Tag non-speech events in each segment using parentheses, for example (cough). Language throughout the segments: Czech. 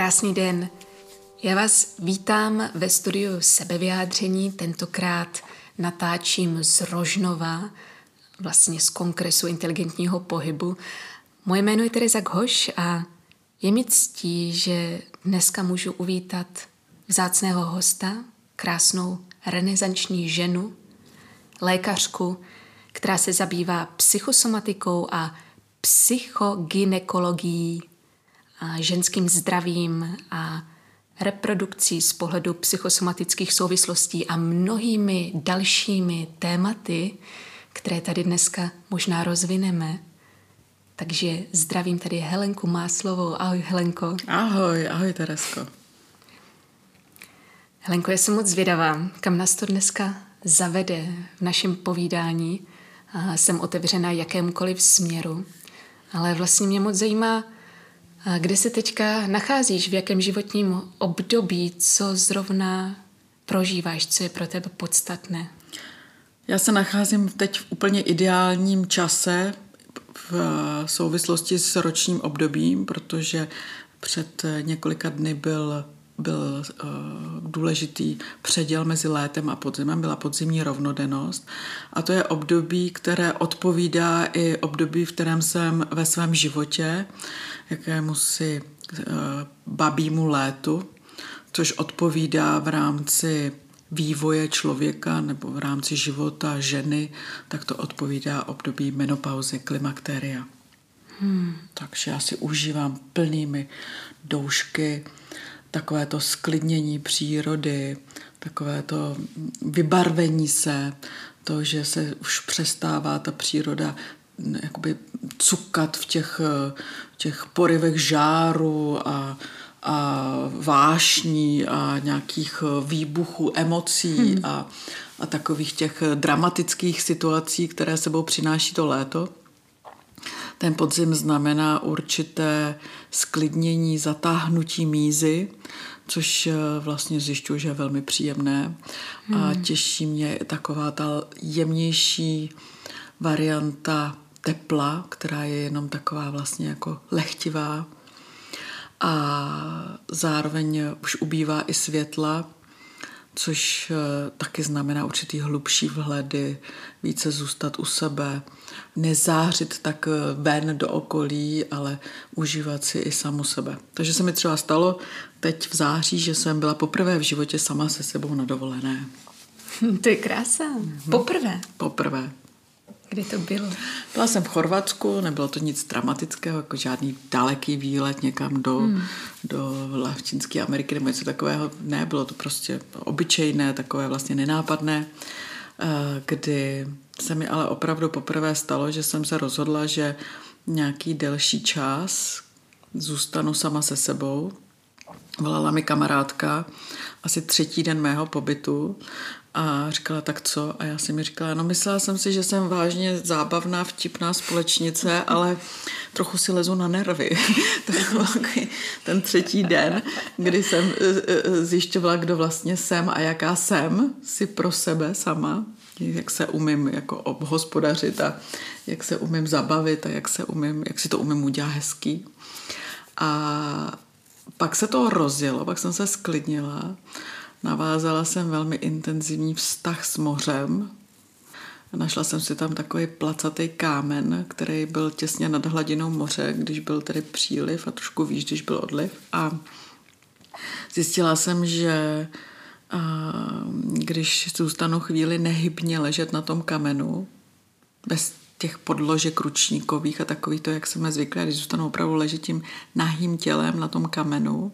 Krásný den. Já vás vítám ve studiu sebevyjádření. Tentokrát natáčím z Rožnova, vlastně z Kongresu inteligentního pohybu. Moje jméno je Teresa Ghoš a je mi ctí, že dneska můžu uvítat vzácného hosta, krásnou renesanční ženu, lékařku, která se zabývá psychosomatikou a psychogynekologií, a ženským zdravím a reprodukcí z pohledu psychosomatických souvislostí a mnohými dalšími tématy, které tady dneska možná rozvineme. Takže zdravím tady Helenku Máslovou. Ahoj Helenko. Ahoj, ahoj Teresko. Helenko, já jsem moc zvědavá, kam nás to dneska zavede v našem povídání. A jsem otevřena jakémukoliv směru. Ale vlastně mě moc zajímá, kde se teďka nacházíš, v jakém životním období, co zrovna prožíváš, co je pro tebe podstatné? Já se nacházím teď v úplně ideálním čase v souvislosti s ročním obdobím, protože před několika dny byl byl uh, důležitý předěl mezi létem a podzimem, byla podzimní rovnodennost. A to je období, které odpovídá i období, v kterém jsem ve svém životě, jakému si uh, babímu létu, což odpovídá v rámci vývoje člověka nebo v rámci života ženy, tak to odpovídá období menopauzy, klimakteria. Hmm. Takže já si užívám plnými doušky takové to sklidnění přírody, takové to vybarvení se, to, že se už přestává ta příroda jakoby cukat v těch, těch porivech žáru a, a vášní a nějakých výbuchů emocí hmm. a, a takových těch dramatických situací, které sebou přináší to léto. Ten podzim znamená určité sklidnění, zatáhnutí mízy, což eh, vlastně zjišťuji, že je velmi příjemné. Hmm. A těší mě taková ta jemnější varianta tepla, která je jenom taková vlastně jako lehtivá. A zároveň už ubývá i světla, což eh, taky znamená určitý hlubší vhledy, více zůstat u sebe, nezářit tak eh, ven do okolí, ale užívat si i samu sebe. Takže se mi třeba stalo teď v září, že jsem byla poprvé v životě sama se sebou na dovolené. (laughs) To je krása. Poprvé? Poprvé. Kdy to bylo? Byla jsem v Chorvatsku, nebylo to nic dramatického, jako žádný daleký výlet někam do, hmm. do Latinské Ameriky nebo něco takového. Ne, bylo to prostě obyčejné, takové vlastně nenápadné, eh, kdy se mi ale opravdu poprvé stalo, že jsem se rozhodla, že nějaký delší čas zůstanu sama se sebou. Volala mi kamarádka, asi třetí den mého pobytu a říkala, tak co? A já si mi říkala, no myslela jsem si, že jsem vážně zábavná, vtipná společnice, ale trochu si lezu na nervy. (laughs) to byl ten třetí den, kdy jsem e, e, zjišťovala, kdo vlastně jsem a jaká jsem si pro sebe sama, jak se umím jako obhospodařit a jak se umím zabavit a jak, se umím, jak si to umím udělat hezký. A pak se to rozjelo, pak jsem se sklidnila Navázala jsem velmi intenzivní vztah s mořem. Našla jsem si tam takový placatý kámen, který byl těsně nad hladinou moře, když byl tedy příliv a trošku výš, když byl odliv. A zjistila jsem, že když zůstanu chvíli nehybně ležet na tom kamenu, bez těch podložek ručníkových a takových to, jak jsme zvyklí, když zůstanou opravdu ležet tím nahým tělem na tom kamenu,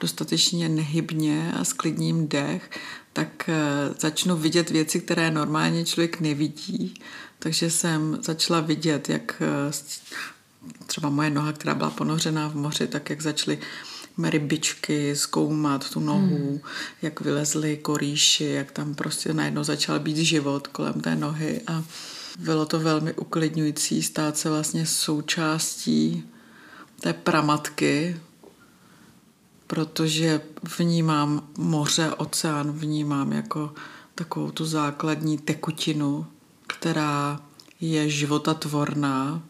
dostatečně nehybně a s klidním dech, tak eh, začnu vidět věci, které normálně člověk nevidí. Takže jsem začala vidět, jak eh, třeba moje noha, která byla ponořená v moři, tak jak začaly rybičky zkoumat tu nohu, hmm. jak vylezly korýši, jak tam prostě najednou začal být život kolem té nohy a bylo to velmi uklidňující stát se vlastně součástí té pramatky, protože vnímám moře, oceán, vnímám jako takovou tu základní tekutinu, která je životatvorná.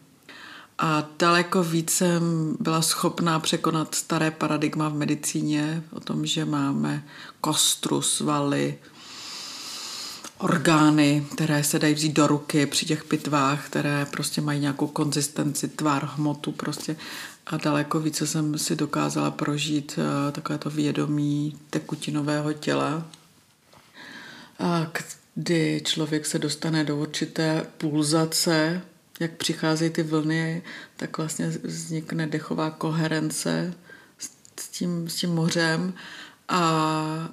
A daleko víc jsem byla schopná překonat staré paradigma v medicíně o tom, že máme kostru, svaly, orgány, které se dají vzít do ruky při těch pitvách, které prostě mají nějakou konzistenci, tvar, hmotu prostě. A daleko více jsem si dokázala prožít uh, takové to vědomí tekutinového těla, a kdy člověk se dostane do určité pulzace, jak přicházejí ty vlny, tak vlastně vznikne dechová koherence s tím, s tím mořem a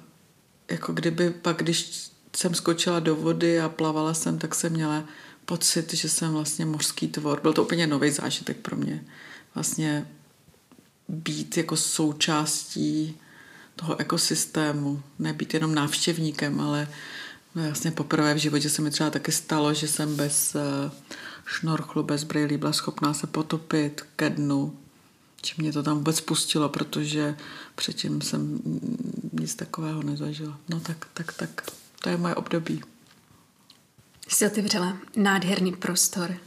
jako kdyby pak, když jsem skočila do vody a plavala jsem, tak jsem měla pocit, že jsem vlastně mořský tvor. Byl to úplně nový zážitek pro mě. Vlastně být jako součástí toho ekosystému, nebýt jenom návštěvníkem, ale vlastně poprvé v životě se mi třeba taky stalo, že jsem bez eh, šnorchlu, bez brýlí byla schopná se potopit ke dnu, že mě to tam vůbec pustilo, protože předtím jsem nic takového nezažila. No tak, tak, tak, to je moje období. Jsi otevřela nádherný prostor.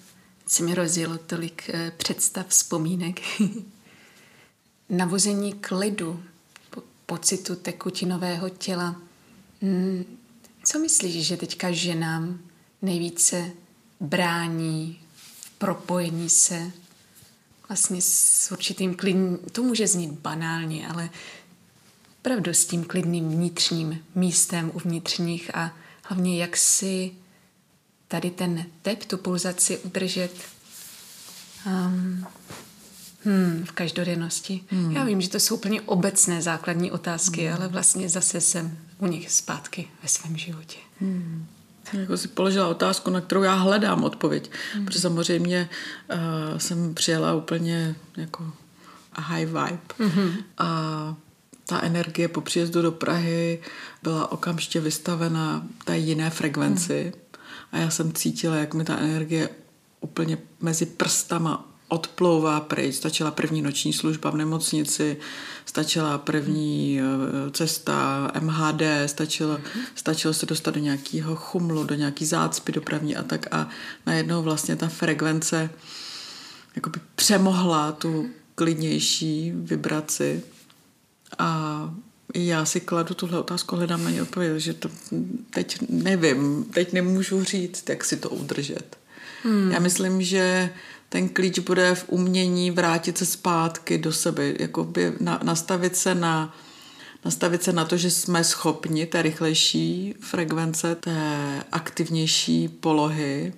Se mi rozjelo tolik eh, představ, vzpomínek. (laughs) Navození klidu, po, pocitu tekutinového těla. Hmm, co myslíš, že teďka ženám nejvíce brání v propojení se vlastně s určitým klidným, to může znít banálně, ale opravdu s tím klidným vnitřním místem uvnitř nich a hlavně jak si tady ten tep, tu pulzaci udržet um, hmm, v každodennosti. Hmm. Já vím, že to jsou úplně obecné základní otázky, hmm. ale vlastně zase jsem u nich zpátky ve svém životě. Hmm. Jako si položila otázku, na kterou já hledám odpověď. Mm. Protože samozřejmě uh, jsem přijela úplně jako a high vibe. Mm-hmm. A ta energie po příjezdu do Prahy byla okamžitě vystavena té jiné frekvenci. Mm. A já jsem cítila, jak mi ta energie úplně mezi prstama odplouvá pryč. Stačila první noční služba v nemocnici, stačila první eh, cesta MHD, stačilo, stačilo se dostat do nějakého chumlu, do nějaký zácpy dopravní a tak a najednou vlastně ta frekvence jakoby přemohla tu klidnější vibraci a já si kladu tuhle otázku, hledám na ně odpověď, že to teď nevím, teď nemůžu říct, jak si to udržet. Hmm. Já myslím, že ten klíč bude v umění vrátit se zpátky do sebe, jakoby na, nastavit se na nastavit se na to, že jsme schopni té rychlejší frekvence, té aktivnější polohy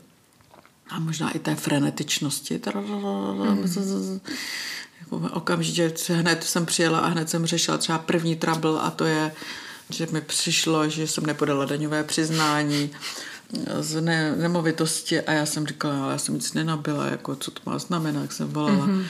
a možná i té frenetičnosti. Mm. Okamžitě hned jsem přijela a hned jsem řešila třeba první trouble a to je, že mi přišlo, že jsem nepodala daňové přiznání, z ne, nemovitosti a já jsem říkala, ale já jsem nic nenabila, jako co to má znamenat, jak jsem volala. Mm-hmm.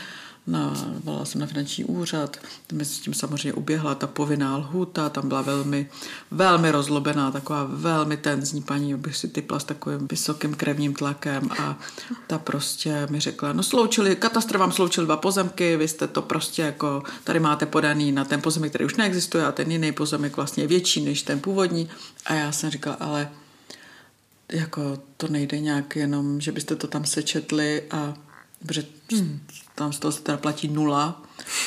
Na, volala jsem na finanční úřad, mezi tím samozřejmě uběhla ta povinná lhůta, tam byla velmi, velmi rozlobená, taková velmi tenzní paní, bych si typla s takovým vysokým krevním tlakem a ta prostě mi řekla, no sloučili, katastr vám sloučil dva pozemky, vy jste to prostě jako, tady máte podaný na ten pozemek, který už neexistuje a ten jiný pozemek vlastně je větší než ten původní a já jsem říkala, ale jako to nejde nějak jenom, že byste to tam sečetli a protože hmm. Tam z toho se teda platí nula.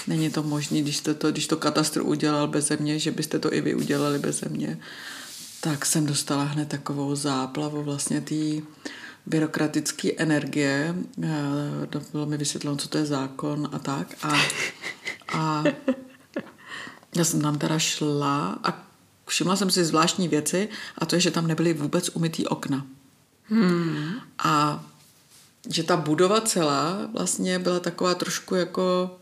Není to možné, když, to, když to katastr udělal bez země, že byste to i vy udělali bez země. Tak jsem dostala hned takovou záplavu vlastně té byrokratické energie. To bylo mi vysvětleno, co to je zákon a tak. A, a já jsem tam teda šla a všimla jsem si zvláštní věci a to je, že tam nebyly vůbec umytý okna. Hmm. A že ta budova celá vlastně byla taková trošku jako,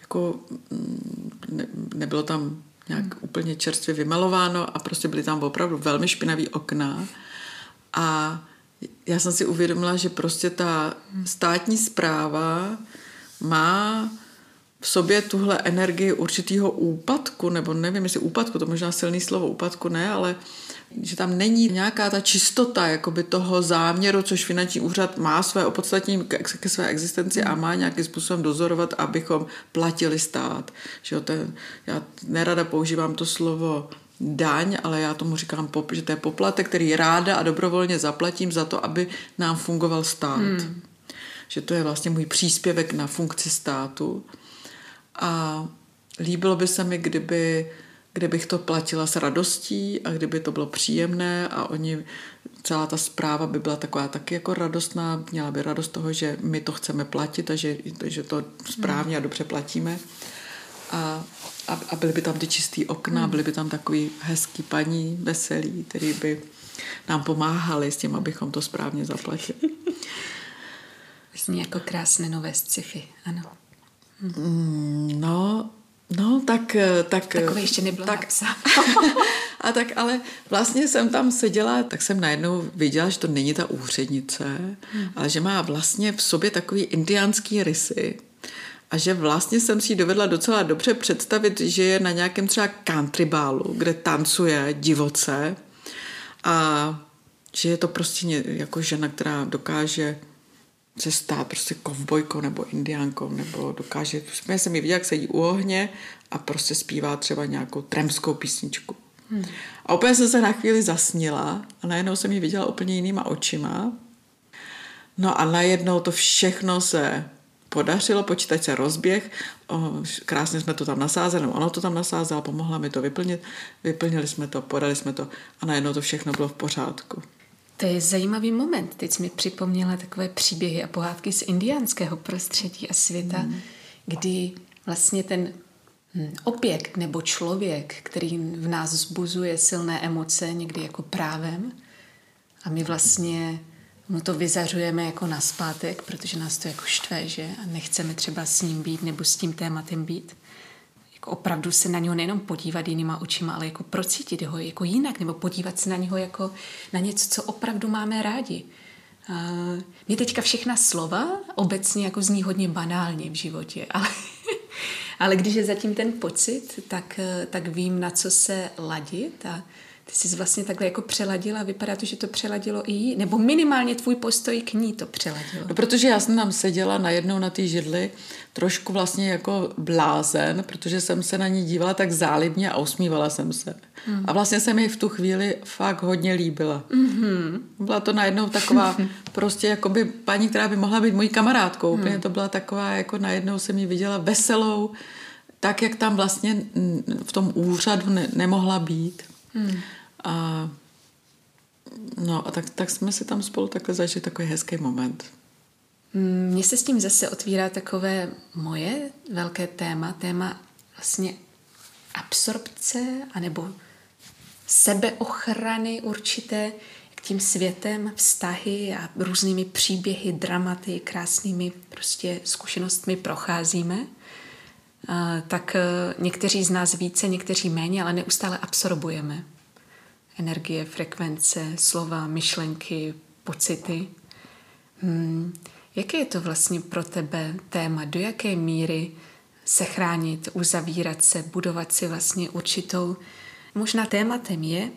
jako mm, ne, nebylo tam nějak hmm. úplně čerstvě vymalováno a prostě byly tam opravdu velmi špinavý okna a já jsem si uvědomila, že prostě ta státní zpráva má v sobě tuhle energii určitého úpadku, nebo nevím, jestli úpadku, to možná silný slovo úpadku ne, ale že tam není nějaká ta čistota jakoby toho záměru, což finanční úřad má své opodstatnění ke své existenci a má nějakým způsobem dozorovat, abychom platili stát. Že jo, ten, já nerada používám to slovo daň, ale já tomu říkám, že to je poplatek, který ráda a dobrovolně zaplatím za to, aby nám fungoval stát. Hmm. že to je vlastně můj příspěvek na funkci státu. A líbilo by se mi, kdyby, kdybych to platila s radostí a kdyby to bylo příjemné a oni, celá ta zpráva by byla taková taky jako radostná, měla by radost toho, že my to chceme platit a že, že to správně a dobře platíme. A, a, a byly by tam ty čistý okna, hmm. byly by tam takový hezký paní, veselý, který by nám pomáhali s tím, abychom to správně zaplatili. (laughs) Zní jako krásné nové sci-fi, ano. Hmm. No, no, tak... tak Takové ještě nebylo tak, (laughs) A tak ale vlastně jsem tam seděla, tak jsem najednou viděla, že to není ta úřednice, hmm. ale že má vlastně v sobě takový indiánský rysy. A že vlastně jsem si dovedla docela dobře představit, že je na nějakém třeba country bálu, kde tancuje divoce a že je to prostě jako žena, která dokáže se stát prostě kovbojkou nebo indiánkou, nebo dokáže, já jsem ji viděla, jak sedí u ohně a prostě zpívá třeba nějakou tremskou písničku. Hmm. A úplně jsem se na chvíli zasnila a najednou jsem ji viděla úplně jinýma očima. No a najednou to všechno se podařilo, počítač se rozběh, o, krásně jsme to tam nasázeli, ono to tam nasázelo, pomohla mi to vyplnit, vyplnili jsme to, podali jsme to a najednou to všechno bylo v pořádku. To je zajímavý moment. Teď jsi mi připomněla takové příběhy a pohádky z indiánského prostředí a světa, mm. kdy vlastně ten hm, objekt nebo člověk, který v nás zbuzuje silné emoce, někdy jako právem, a my vlastně mu to vyzařujeme jako na zpátek, protože nás to jako štve, že? A nechceme třeba s ním být nebo s tím tématem být. Jako opravdu se na něho nejenom podívat jinýma očima, ale jako procítit ho jako jinak, nebo podívat se na něho jako na něco, co opravdu máme rádi. Mě teďka všechna slova obecně jako zní hodně banálně v životě, (laughs) ale, ale když je zatím ten pocit, tak, tak vím, na co se ladit a ty jsi vlastně takhle jako přeladila, vypadá to, že to přeladilo i jí, nebo minimálně tvůj postoj k ní to přeladilo. No, protože já jsem tam seděla najednou na té židli trošku vlastně jako blázen, protože jsem se na ní dívala tak zálibně a usmívala jsem se. Hmm. A vlastně se mi v tu chvíli fakt hodně líbila. Mm-hmm. Byla to najednou taková (laughs) prostě jako by paní, která by mohla být mojí kamarádkou. Hmm. Úplně to byla taková, jako najednou jsem ji viděla veselou, tak, jak tam vlastně v tom úřadu ne, nemohla být. Hmm. A no a tak, tak jsme si tam spolu takhle zažili takový hezký moment. Mně se s tím zase otvírá takové moje velké téma, téma vlastně absorpce anebo sebeochrany určité k tím světem, vztahy a různými příběhy, dramaty, krásnými prostě zkušenostmi procházíme. Tak e, někteří z nás více, někteří méně, ale neustále absorbujeme energie, frekvence, slova, myšlenky, pocity. Hmm. Jaké je to vlastně pro tebe téma? Do jaké míry se chránit, uzavírat se, budovat si vlastně určitou... Možná tématem je,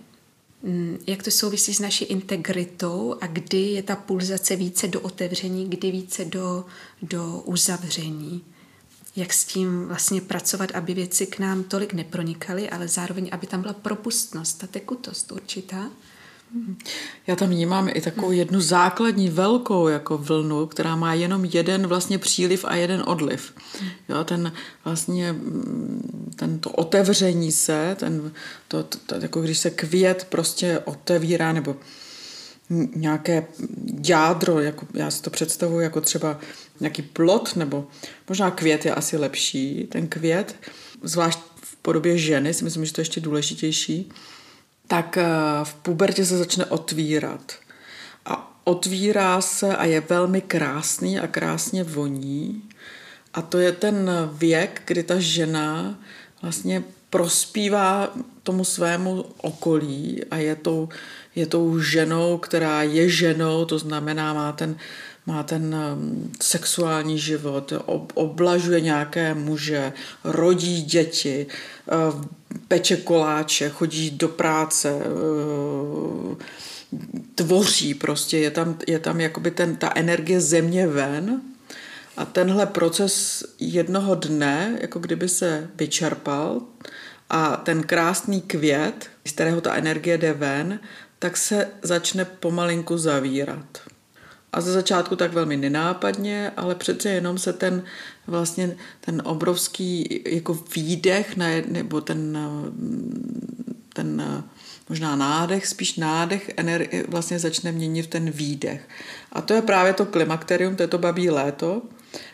hmm, jak to souvisí s naší integritou a kdy je ta pulzace více do otevření, kdy více do, do uzavření jak s tím vlastně pracovat, aby věci k nám tolik nepronikaly, ale zároveň, aby tam byla propustnost, ta tekutost určitá. Já tam vnímám i takovou jednu základní velkou jako vlnu, která má jenom jeden vlastně příliv a jeden odliv. Jo, ten vlastně ten to otevření se, ten, to, to, to, jako když se květ prostě otevírá nebo nějaké jádro, jako já si to představuji jako třeba nějaký plot, nebo možná květ je asi lepší. Ten květ, zvlášť v podobě ženy, si myslím, že to je ještě důležitější, tak eh, v pubertě se začne otvírat. A otvírá se a je velmi krásný a krásně voní. A to je ten věk, kdy ta žena vlastně prospívá tomu svému okolí a je tou, je tou ženou, která je ženou, to znamená, má ten, má ten um, sexuální život, oblažuje nějaké muže, rodí děti, uh, peče koláče, chodí do práce, uh, tvoří prostě, je tam, je tam jakoby ten, ta energie země ven a tenhle proces jednoho dne, jako kdyby se vyčerpal a ten krásný květ, z kterého ta energie jde ven, tak se začne pomalinku zavírat. A ze začátku tak velmi nenápadně, ale přece jenom se ten vlastně ten obrovský jako výdech nebo ten, ten možná nádech, spíš nádech energie vlastně začne měnit ten výdech. A to je právě to klimakterium, to je to babí léto,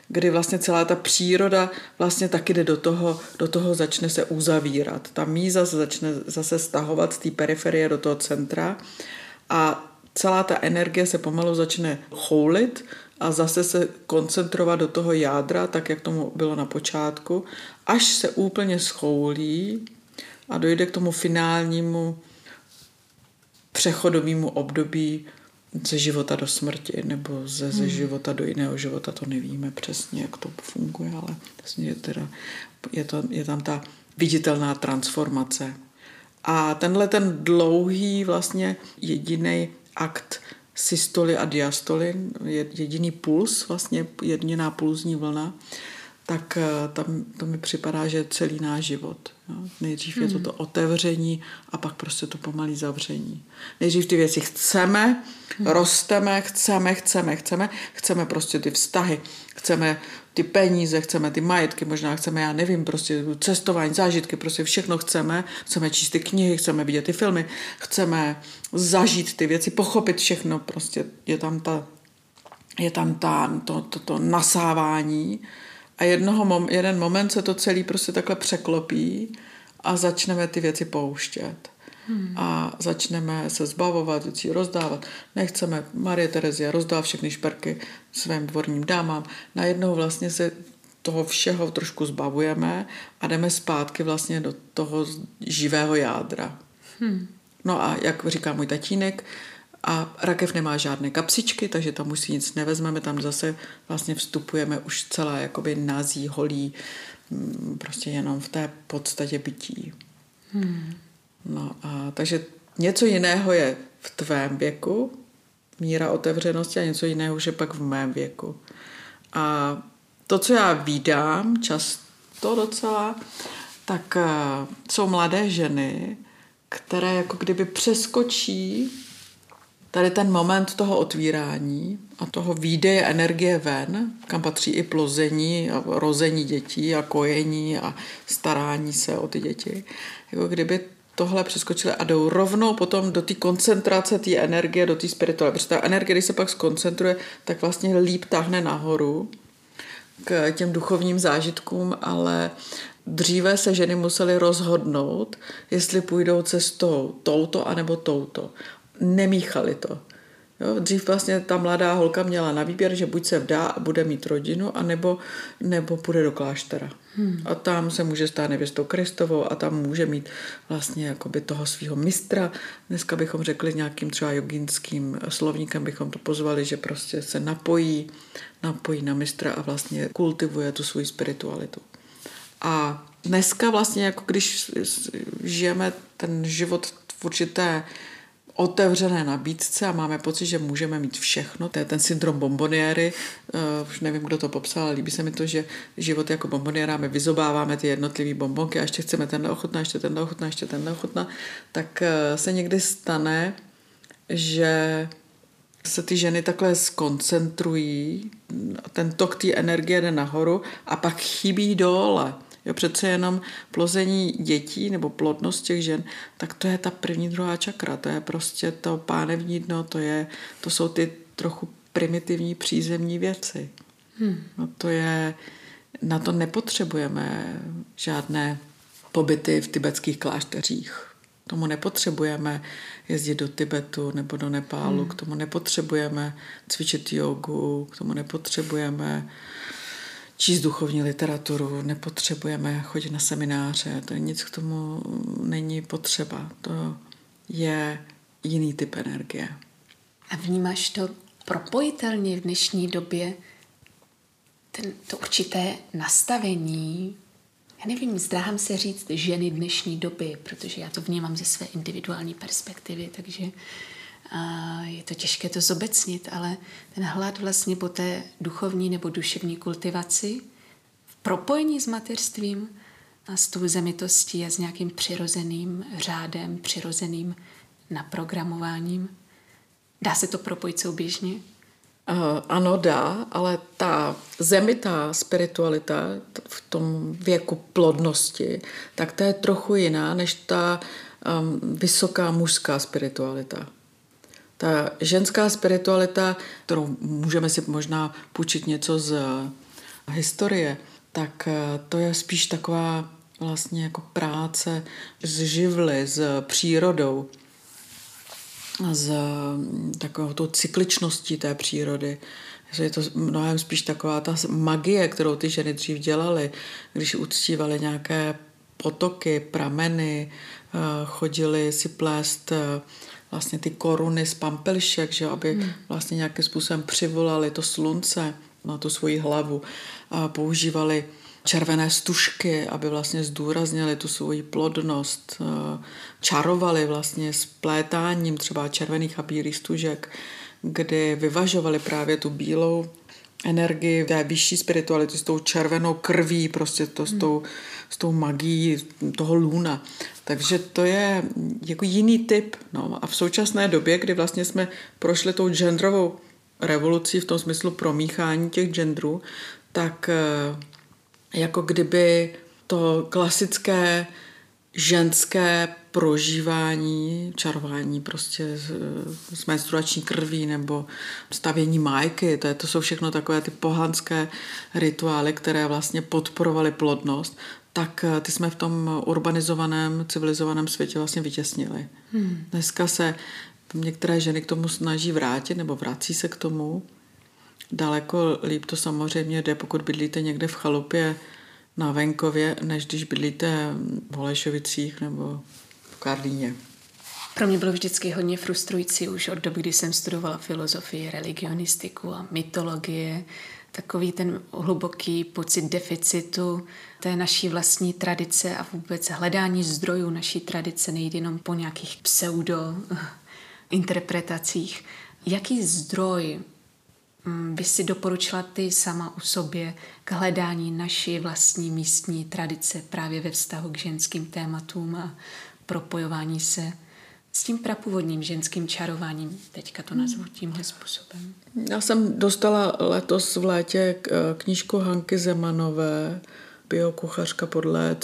kdy vlastně celá ta příroda vlastně taky jde do toho, do toho začne se uzavírat. Ta míza se začne zase stahovat z té periferie do toho centra a celá ta energie se pomalu začne choulit a zase se koncentrovat do toho jádra, tak jak tomu bylo na počátku, až se úplně schoulí a dojde k tomu finálnímu přechodovému období ze života do smrti nebo ze, ze hmm. života do jiného života, to nevíme přesně, jak to funguje, ale vlastně je, teda, je, to, je tam ta viditelná transformace. A tenhle ten dlouhý vlastně jediný akt systoly a diastoly, jediný puls, vlastně jediná pulzní vlna, tak eh, tam to mi připadá, že je celý náš život. Jo. Nejdřív je to hmm. to otevření a pak prostě to pomalý zavření. Nejdřív ty věci chceme, hmm. rosteme, chceme, chceme, chceme, chceme prostě ty vztahy, chceme ty peníze, chceme ty majetky, možná chceme, já nevím, prostě cestování, zážitky, prostě všechno chceme, chceme číst ty knihy, chceme vidět ty filmy, chceme zažít ty věci, pochopit všechno, prostě je tam ta je tam ta, to, to, to nasávání a jednoho, jeden moment se to celý prostě takhle překlopí a začneme ty věci pouštět. Hmm. A začneme se zbavovat věcí, rozdávat. Nechceme, Marie Terezia rozdá všechny šperky svým dvorním dámám. Najednou vlastně se toho všeho trošku zbavujeme a jdeme zpátky vlastně do toho živého jádra. Hmm. No a jak říká můj tatínek, a rakev nemá žádné kapsičky, takže tam už si nic nevezmeme, tam zase vlastně vstupujeme už celá jakoby nazí, holí, mm, prostě jenom v té podstatě bytí. Hmm. No a takže něco jiného je v tvém věku, míra otevřenosti a něco jiného už je pak v mém věku. A to, co já vídám často docela, tak uh, jsou mladé ženy, které jako kdyby přeskočí tady ten moment toho otvírání a toho výdeje energie ven, kam patří i plození a rození dětí a kojení a starání se o ty děti, jako kdyby tohle přeskočili a jdou rovnou potom do té koncentrace té energie, do té spirituální. Protože ta energie, když se pak skoncentruje, tak vlastně líp tahne nahoru k těm duchovním zážitkům, ale dříve se ženy musely rozhodnout, jestli půjdou cestou touto anebo touto nemíchali to. Jo, dřív vlastně ta mladá holka měla na výběr, že buď se vdá a bude mít rodinu, anebo, nebo půjde do kláštera. Hmm. A tam se může stát nevěstou Kristovou a tam může mít vlastně jakoby toho svého mistra. Dneska bychom řekli nějakým třeba joginským slovníkem, bychom to pozvali, že prostě se napojí, napojí na mistra a vlastně kultivuje tu svou spiritualitu. A dneska vlastně, jako když žijeme ten život v určité otevřené nabídce a máme pocit, že můžeme mít všechno. To je ten syndrom bomboniéry. Uh, už nevím, kdo to popsal, ale líbí se mi to, že život jako bomboniéra, my vyzobáváme ty jednotlivé bombonky a ještě chceme ten ochutná, ještě ten ochutná, ještě ten ochutná, tak uh, se někdy stane, že se ty ženy takhle skoncentrují, ten tok té energie jde nahoru a pak chybí dole. Jo, přece jenom plození dětí nebo plodnost těch žen, tak to je ta první, druhá čakra. To je prostě to pánevní dno, to, je, to jsou ty trochu primitivní přízemní věci. Hmm. No to je, na to nepotřebujeme žádné pobyty v tibetských klášteřích. Tomu nepotřebujeme jezdit do Tibetu nebo do Nepálu, hmm. k tomu nepotřebujeme cvičit jogu, k tomu nepotřebujeme číst duchovní literaturu, nepotřebujeme chodit na semináře, to nic k tomu není potřeba. To je jiný typ energie. A vnímáš to propojitelně v dnešní době, ten, to určité nastavení, já nevím, zdráhám se říct ženy dnešní doby, protože já to vnímám ze své individuální perspektivy, takže a je to těžké to zobecnit, ale ten hlad vlastně po té duchovní nebo duševní kultivaci v propojení s mateřstvím a s tou zemitostí a s nějakým přirozeným řádem, přirozeným naprogramováním. Dá se to propojit souběžně? Uh, ano, dá, ale ta zemitá spiritualita v tom věku plodnosti, tak ta je trochu jiná než ta um, vysoká mužská spiritualita. Ta ženská spiritualita, kterou můžeme si možná půjčit něco z historie, tak eh, to je spíš taková vlastně jako práce s živly, s přírodou, s mm, takovou tou cykličností té přírody. Je to mnohem spíš taková ta magie, kterou ty ženy dřív dělaly, když uctívali nějaké potoky, prameny, eh, chodili si plést eh, vlastně ty koruny z pampelšek, že aby hmm. vlastně nějakým způsobem přivolali to slunce na tu svoji hlavu. A používali červené stužky, aby vlastně zdůraznili tu svoji plodnost. Čarovali vlastně s plétáním třeba červených a bílých stužek, kdy vyvažovali právě tu bílou energii té vyšší spirituality s tou červenou krví, prostě to s tou, s tou magií toho luna. Takže to je jako jiný typ. No. A v současné době, kdy vlastně jsme prošli tou genderovou revolucí v tom smyslu promíchání těch genderů, tak eh, jako kdyby to klasické ženské prožívání, čarování prostě s, menstruační krví nebo stavění májky, to, je, to jsou všechno takové ty pohanské rituály, které vlastně podporovaly plodnost, tak eh, ty jsme v tom urbanizovaném, civilizovaném světě vlastně vytěsnili. Hmm. Dneska se některé ženy k tomu snaží vrátit nebo vrací se k tomu. Daleko líp to samozřejmě jde, pokud bydlíte někde v chalupě na venkově, než když bydlíte v Holešovicích nebo v Karlíně. Pro mě bylo vždycky hodně frustrující už od doby, kdy jsem studovala filozofii, religionistiku a mytologie, takový ten hluboký pocit deficitu té naší vlastní tradice a vůbec hledání zdrojů naší tradice nejde jenom po nějakých pseudo interpretacích. Jaký zdroj mm, by si doporučila ty sama u sobě k hledání naší vlastní místní tradice právě ve vztahu k ženským tématům a propojování se s tím prapůvodním ženským čarováním. Teďka to nazvu hmm. tímhle způsobem. Já jsem dostala letos v létě knížku Hanky Zemanové, biokuchařka podle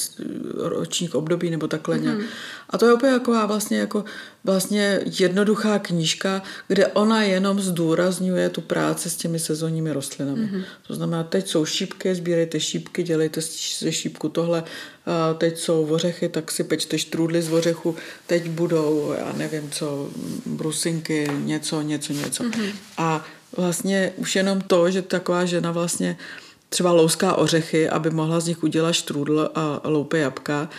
ročních období nebo takhle nějak. Mm. A to je opět jako vlastně, jako vlastně jednoduchá knížka, kde ona jenom zdůrazňuje tu práci s těmi sezónními rostlinami. Mm. To znamená, teď jsou šípky, sbírejte šípky, dělejte ze šípku tohle, a teď jsou ořechy, tak si pečte štrůdly z ořechu, teď budou, já nevím co, brusinky, něco, něco, něco. Mm. A vlastně už jenom to, že taková žena vlastně třeba louská ořechy, aby mohla z nich udělat štrůdl a loupé jabka,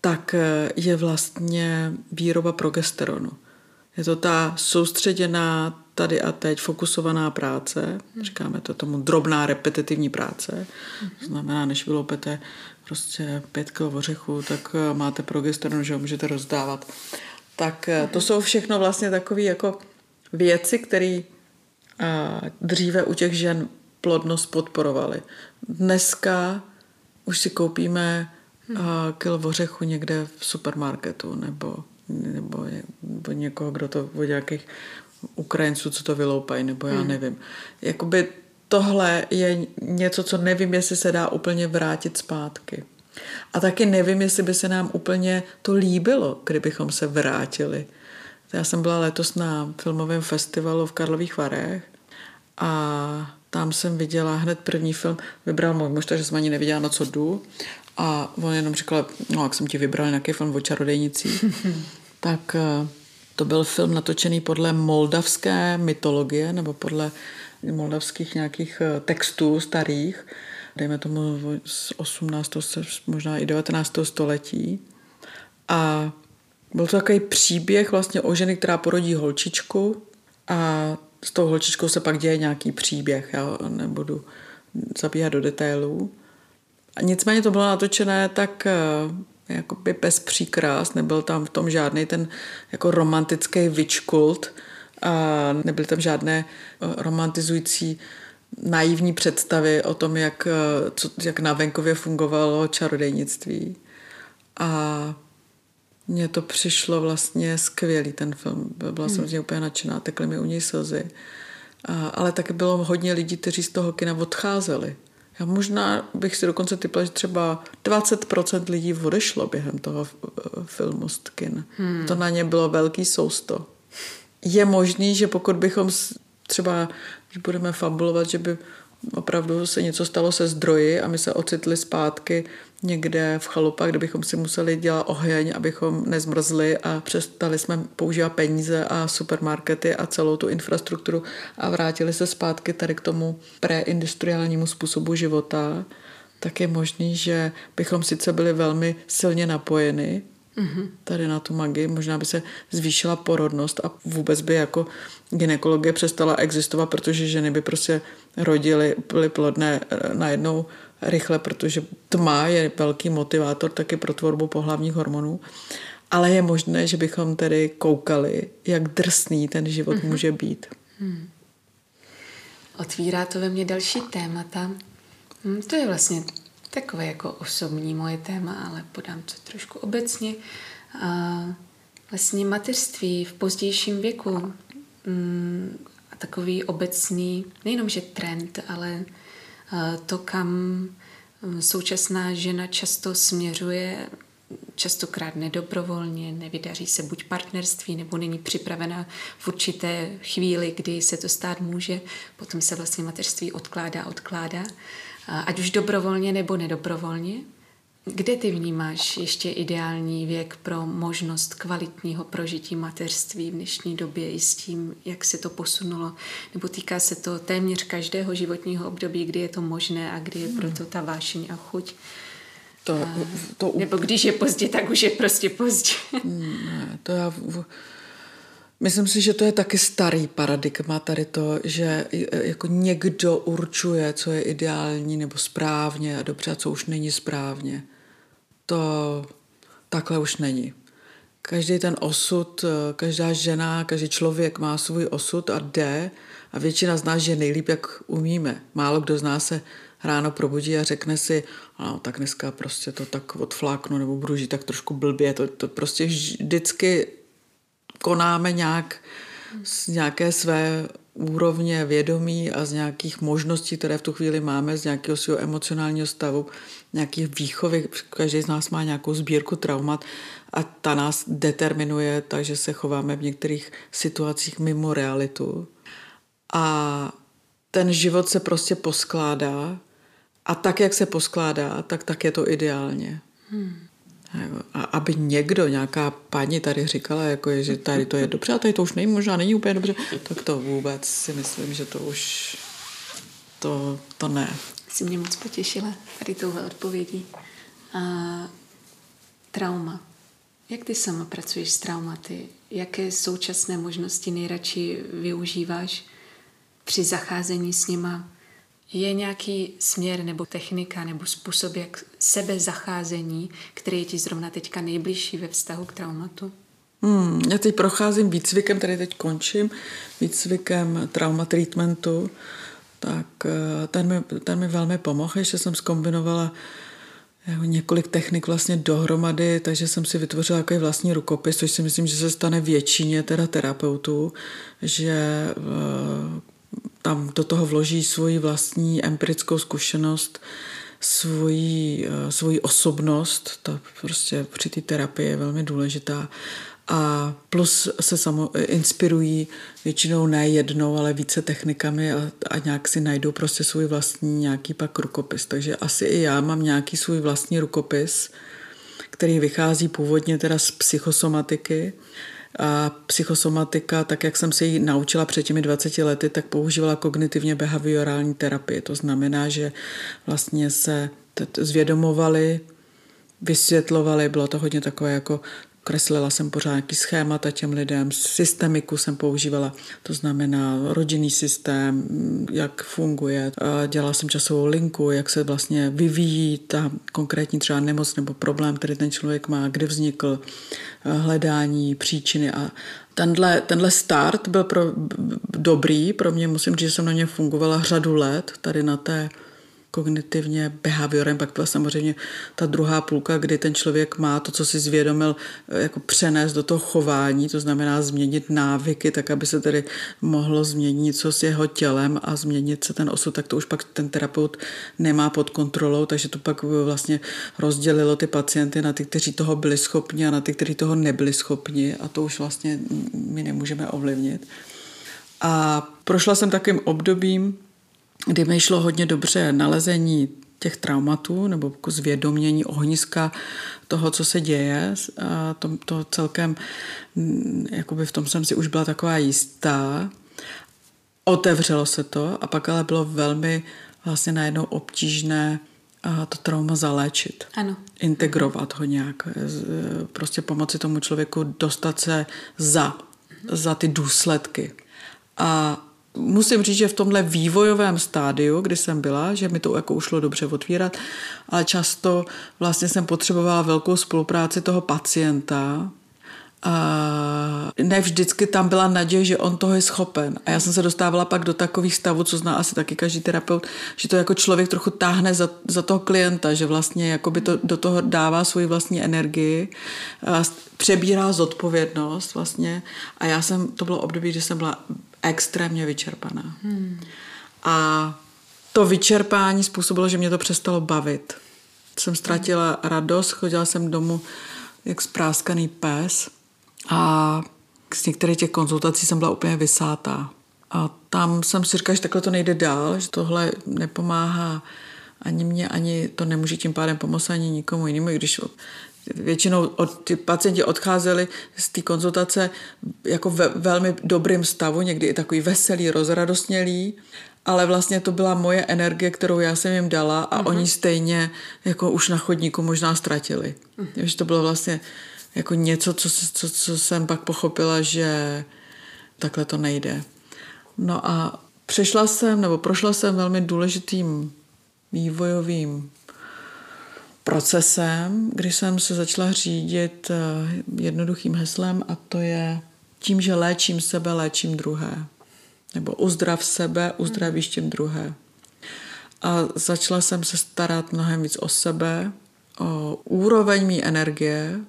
tak eh, je vlastně výroba progesteronu. Je to ta soustředěná tady a teď fokusovaná práce, říkáme to tomu drobná repetitivní práce. To znamená, než vyloupete prostě pět kilo ořechu, tak eh, máte progesteron, že ho můžete rozdávat. Tak eh, to jsou všechno vlastně takové jako věci, které dříve u těch žen plodnost podporovali. Dneska už si koupíme uh, kilo ořechu někde v supermarketu nebo, nebo, nebo někoho, kdo to od nějakých Ukrajinců, co to vyloupají, nebo já hmm. nevím. Jakoby tohle je něco, co nevím, jestli se dá úplně vrátit zpátky. A taky nevím, jestli by se nám úplně to líbilo, kdybychom se vrátili. Já jsem byla letos na filmovém festivalu v Karlových Varech a tam jsem viděla hned první film, vybral můj muž, takže jsem ani nevěděla, na co jdu. A on jenom říkal, no jak jsem ti vybral nějaký film o čarodejnicích. (laughs) tak eh, to byl film natočený podle moldavské mytologie nebo podle moldavských nějakých eh, textů starých, dejme tomu z 18. možná i 19. století. A byl to takový příběh vlastně o ženy, která porodí holčičku a s tou holčičkou se pak děje nějaký příběh, já nebudu zabíhat do detailů. A nicméně to bylo natočené tak eh, jakoby bez příkrás, nebyl tam v tom žádný ten jako romantický cult a nebyly tam žádné eh, romantizující naivní představy o tom, jak, eh, co, jak na venkově fungovalo čarodejnictví. A mně to přišlo vlastně skvělý ten film. Byla jsem hmm. z něj úplně nadšená, tekly mi u něj slzy. ale taky bylo hodně lidí, kteří z toho kina odcházeli. Já možná bych si dokonce typla, že třeba 20% lidí odešlo během toho filmu z kin. Hmm. To na ně bylo velký sousto. Je možný, že pokud bychom třeba, když budeme fabulovat, že by opravdu se něco stalo se zdroji a my se ocitli zpátky někde v chalupách, kde bychom si museli dělat oheň, abychom nezmrzli a přestali jsme používat peníze a supermarkety a celou tu infrastrukturu a vrátili se zpátky tady k tomu preindustriálnímu způsobu života, tak je možný, že bychom sice byli velmi silně napojeni mm-hmm. tady na tu magii, možná by se zvýšila porodnost a vůbec by jako ginekologie přestala existovat, protože ženy by prostě rodily, byly plodné eh, najednou rychle, protože tma je velký motivátor taky pro tvorbu pohlavních hormonů. Ale je možné, že bychom tedy koukali, jak drsný ten život mm-hmm. může být. Hmm. Otvírá to ve mně další témata. Hmm, to je vlastně takové jako osobní moje téma, ale podám to trošku obecně. A vlastně mateřství v pozdějším věku hmm, a takový obecný, nejenom že trend, ale to, kam hm, současná žena často směřuje, častokrát nedobrovolně, nevydaří se buď partnerství, nebo není připravena v určité chvíli, kdy se to stát může, potom se vlastně mateřství odkládá, odkládá, ať už dobrovolně nebo nedobrovolně. Kde ty vnímáš ještě ideální věk pro možnost kvalitního prožití mateřství v dnešní době i s tím, jak se to posunulo? Nebo týká se to téměř každého životního období, kdy je to možné a kdy je proto ta vášeň a chuť? To, to, nebo když je pozdě, tak už je prostě pozdě. Ne, to já... Myslím si, že to je taky starý paradigma tady to, že jako někdo určuje, co je ideální nebo správně a dobře a co už není správně to takhle už není. Každý ten osud, každá žena, každý člověk má svůj osud a jde a většina z nás je nejlíp, jak umíme. Málo kdo z nás se ráno probudí a řekne si, no tak dneska prostě to tak odfláknu nebo budu žít tak trošku blbě. To, to prostě vždycky konáme nějak z nějaké své úrovně vědomí a z nějakých možností, které v tu chvíli máme, z nějakého svého emocionálního stavu, nějakých výchovy. Každý z nás má nějakou sbírku traumat a ta nás determinuje, takže se chováme v některých situacích mimo realitu. A ten život se prostě poskládá a tak, jak se poskládá, tak tak je to ideálně. Hmm. A aby někdo, nějaká paní tady říkala, jako je, že tady to je dobře a tady to už není, možná není úplně dobře, tak to vůbec si myslím, že to už to, to ne. Jsi mě moc potěšila tady touhle odpovědí. A trauma. Jak ty sama pracuješ s traumaty? Jaké současné možnosti nejradši využíváš při zacházení s nima? Je nějaký směr nebo technika nebo způsob, jak sebe zacházení, který je ti zrovna teďka nejbližší ve vztahu k traumatu? Hmm, já teď procházím výcvikem, tady teď končím, výcvikem trauma treatmentu, tak eh, ten mi, ten mi velmi pomohl, ještě jsem zkombinovala jako několik technik vlastně dohromady, takže jsem si vytvořila takový vlastní rukopis, což si myslím, že se stane většině teda terapeutů, že eh, tam do toho vloží svoji vlastní empirickou zkušenost, svoji, eh, svoji osobnost, to prostě při té terapii je velmi důležitá. A plus se samo, inspirují většinou ne jednou, ale více technikami a, a nějak si najdou prostě svůj vlastní nějaký pak rukopis. Takže asi i já mám nějaký svůj vlastní rukopis, který vychází původně teda z psychosomatiky a psychosomatika, tak jak jsem se ji naučila před těmi 20 lety, tak používala kognitivně behaviorální terapii. To znamená, že vlastně se zvědomovali, vysvětlovali, bylo to hodně takové jako kreslila jsem pořád nějaký schémata těm lidem, systemiku jsem používala, to znamená rodinný systém, jak funguje. Dělala jsem časovou linku, jak se vlastně vyvíjí ta konkrétní třeba nemoc nebo problém, který ten člověk má, kdy vznikl, hledání příčiny a tenhle, tenhle start byl pro, dobrý pro mě, musím říct, že jsem na ně fungovala řadu let tady na té kognitivně behaviorem, pak byla samozřejmě ta druhá půlka, kdy ten člověk má to, co si zvědomil, eh, jako přenést do toho chování, to znamená změnit návyky, tak aby se tedy mohlo změnit něco s jeho tělem a změnit se ten osud, tak to už pak ten terapeut nemá pod kontrolou, takže to pak vlastně rozdělilo ty pacienty na ty, kteří toho byli schopni a na ty, kteří toho nebyli schopni a to už vlastně my nemůžeme ovlivnit. A prošla jsem takovým obdobím, kdy mi šlo hodně dobře nalezení těch traumatů nebo jako zvědomění ohniska toho, co se děje. A to, to celkem, mm, jakoby v tom jsem si už byla taková jistá. Otevřelo se to a pak ale bylo velmi vlastně najednou obtížné a to trauma zaléčit. Ano. Integrovat ho nějak. Prostě pomoci tomu člověku dostat se za, za ty důsledky. A musím říct, že v tomhle vývojovém stádiu, kdy jsem byla, že mi to jako ušlo dobře otvírat, ale často vlastně jsem potřebovala velkou spolupráci toho pacienta, a ne vždycky tam byla naděje, že on toho je schopen. A já jsem se dostávala pak do takových stavů, co zná asi taky každý terapeut, že to jako člověk trochu táhne za, za toho klienta, že vlastně jakoby to, do toho dává svoji vlastní energii, a přebírá zodpovědnost vlastně. A já jsem, to bylo období, kdy jsem byla extrémně vyčerpaná. Hmm. A to vyčerpání způsobilo, že mě to přestalo bavit. Jsem ztratila radost, chodila jsem domů jak spráskaný pes a z některých těch konzultací jsem byla úplně vysátá. A tam jsem si říkala, že takhle to nejde dál, že tohle nepomáhá ani mě, ani to nemůže tím pádem pomoct ani nikomu jinému, když většinou od, ty pacienti odcházeli z té konzultace jako ve velmi dobrým stavu, někdy i takový veselý, rozradostnělý, ale vlastně to byla moje energie, kterou já jsem jim dala a uh-huh. oni stejně jako už na chodníku možná ztratili. Uh-huh. Takže to bylo vlastně jako něco, co, co, co jsem pak pochopila, že takhle to nejde. No a přešla jsem, nebo prošla jsem velmi důležitým vývojovým procesem, kdy jsem se začala řídit eh, jednoduchým heslem a to je tím, že léčím sebe, léčím druhé. Nebo uzdrav sebe, uzdravíš tím druhé. A začala jsem se starat mnohem víc o sebe, o úroveň mý energie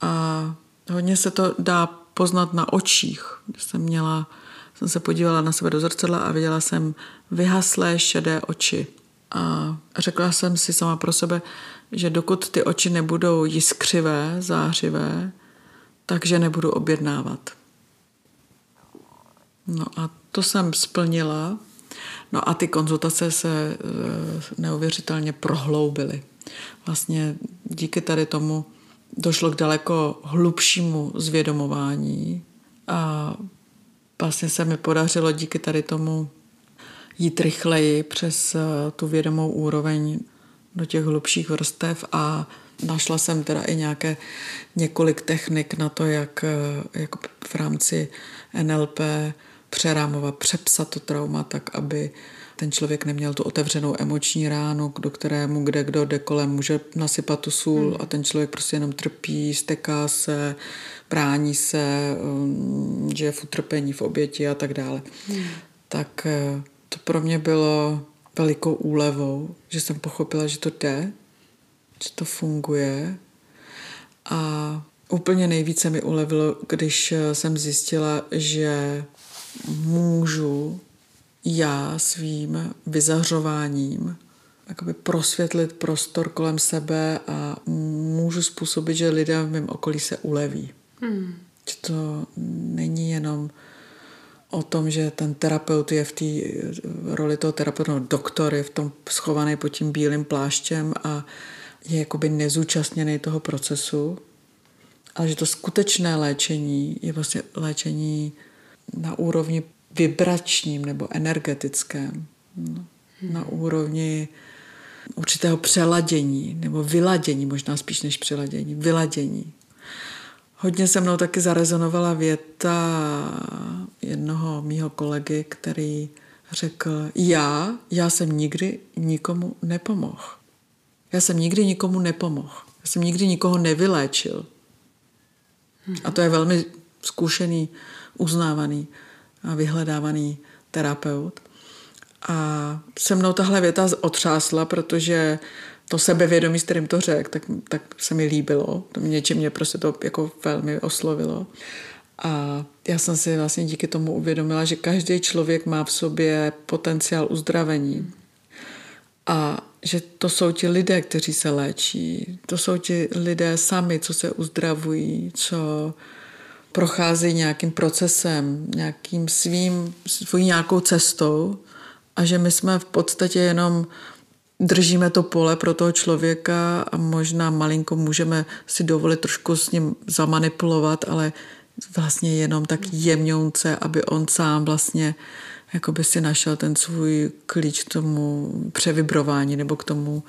a hodně se to dá poznat na očích. Jsem měla, jsem se podívala na sebe do zrcadla a viděla jsem vyhaslé šedé oči. A řekla jsem si sama pro sebe, že dokud ty oči nebudou jiskřivé, zářivé, takže nebudu objednávat. No a to jsem splnila. No a ty konzultace se e, neuvěřitelně prohloubily. Vlastně díky tady tomu došlo k daleko hlubšímu zvědomování a vlastně se mi podařilo díky tady tomu jít rychleji přes e, tu vědomou úroveň do těch hlubších vrstev a našla jsem teda i nějaké několik technik na to, jak, jak v rámci NLP přerámovat, přepsat to trauma tak, aby ten člověk neměl tu otevřenou emoční ránu, do kterému kde kdo jde kolem může nasypat tu sůl hmm. a ten člověk prostě jenom trpí, steká se, brání se, um, že je v utrpení, v oběti a tak dále. Hmm. Tak eh, to pro mě bylo velikou úlevou, že jsem pochopila, že to jde, že to funguje. A úplně nejvíce mi ulevilo, když jsem zjistila, že můžu já svým vyzařováním jakoby prosvětlit prostor kolem sebe a můžu způsobit, že lidé v mém okolí se uleví. Hmm. Že to není jenom o tom, že ten terapeut je v té roli toho terapeuta, no, doktor je v tom schovaný pod tím bílým pláštěm a je jakoby nezúčastněný toho procesu, ale že to skutečné léčení je vlastně léčení na úrovni vibračním nebo energetickém, no, hmm. na úrovni určitého přeladění nebo vyladění, možná spíš než přeladění, vyladění. Hodně se mnou taky zarezonovala věta jednoho mýho kolegy, který řekl, já, já jsem nikdy nikomu nepomohl. Já jsem nikdy nikomu nepomohl. Já jsem nikdy nikoho nevyléčil. A to je velmi zkušený, uznávaný a vyhledávaný terapeut. A se mnou tahle věta otřásla, protože to sebevědomí, s kterým to řekl, tak, tak se mi líbilo. To mě něčím mě prostě to jako velmi oslovilo. A já jsem si vlastně díky tomu uvědomila, že každý člověk má v sobě potenciál uzdravení. A že to jsou ti lidé, kteří se léčí. To jsou ti lidé sami, co se uzdravují, co procházejí nějakým procesem, nějakým svým, svojí nějakou cestou a že my jsme v podstatě jenom držíme to pole pro toho člověka a možná malinko můžeme si dovolit trošku s ním zamanipulovat, ale vlastně jenom tak jemňounce, aby on sám vlastně jako by si našel ten svůj klíč k tomu převibrování nebo k tomu,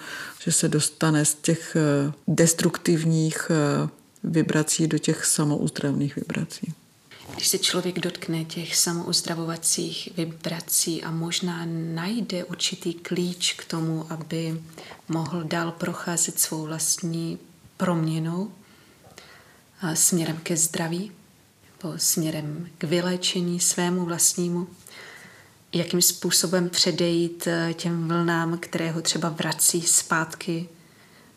že se dostane z těch eh, destruktivních eh, vibrací do těch samouzdravných vibrací. Když se člověk dotkne těch samouzdravovacích vibrací a možná najde určitý klíč k tomu, aby mohl dál procházet svou vlastní proměnou směrem ke zdraví, nebo směrem k vyléčení svému vlastnímu, jakým způsobem předejít eh, těm vlnám, které ho třeba vrací zpátky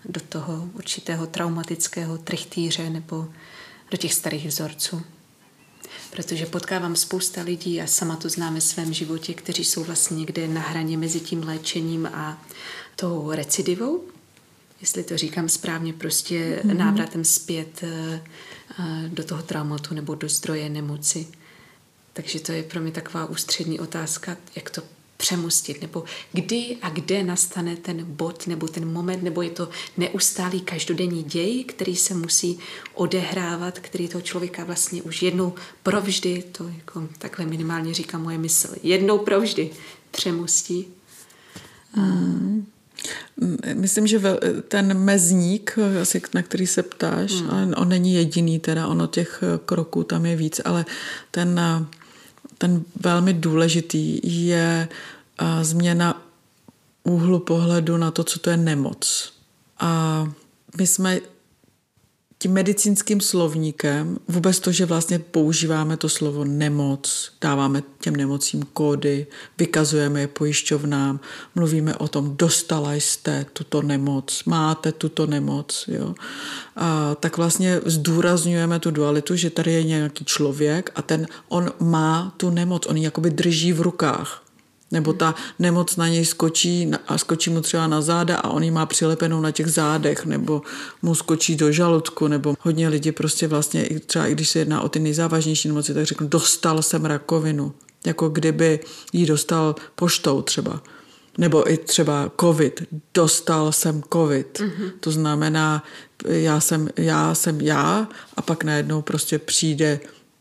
do toho určitého traumatického trichtýře nebo do těch starých vzorců. Protože potkávám spousta lidí a sama to znám ve svém životě, kteří jsou vlastně někde na hraně mezi tím léčením a tou recidivou, jestli to říkám správně, prostě mm-hmm. návratem zpět eh, eh, do toho traumatu nebo do zdroje nemoci. Takže to je pro mě taková ústřední otázka, jak to přemustit, nebo kdy a kde nastane ten bod nebo ten moment, nebo je to neustálý každodenní děj, který se musí odehrávat, který toho člověka vlastně už jednou provždy, to jako takhle minimálně říká moje mysl, jednou provždy přemustí. Hmm. Myslím, že ten mezník, asi na který se ptáš, hmm. on není jediný, teda ono těch kroků tam je víc, ale ten ten velmi důležitý je změna úhlu pohledu na to, co to je nemoc. A my jsme tím medicínským slovníkem, vůbec to, že vlastně používáme to slovo nemoc, dáváme těm nemocím kódy, vykazujeme je pojišťovnám, mluvíme o tom, dostala jste tuto nemoc, máte tuto nemoc, jo. A tak vlastně zdůrazňujeme tu dualitu, že tady je nějaký člověk a ten, on má tu nemoc, on ji jakoby drží v rukách. Nebo ta nemoc na něj skočí a skočí mu třeba na záda a on ji má přilepenou na těch zádech, nebo mu skočí do žaludku, nebo hodně lidi prostě vlastně, třeba i když se jedná o ty nejzávažnější nemoci, tak řeknu, dostal jsem rakovinu. Jako kdyby ji dostal poštou třeba. Nebo i třeba covid. Dostal jsem covid. Mm-hmm. To znamená, já jsem, já jsem já a pak najednou prostě přijde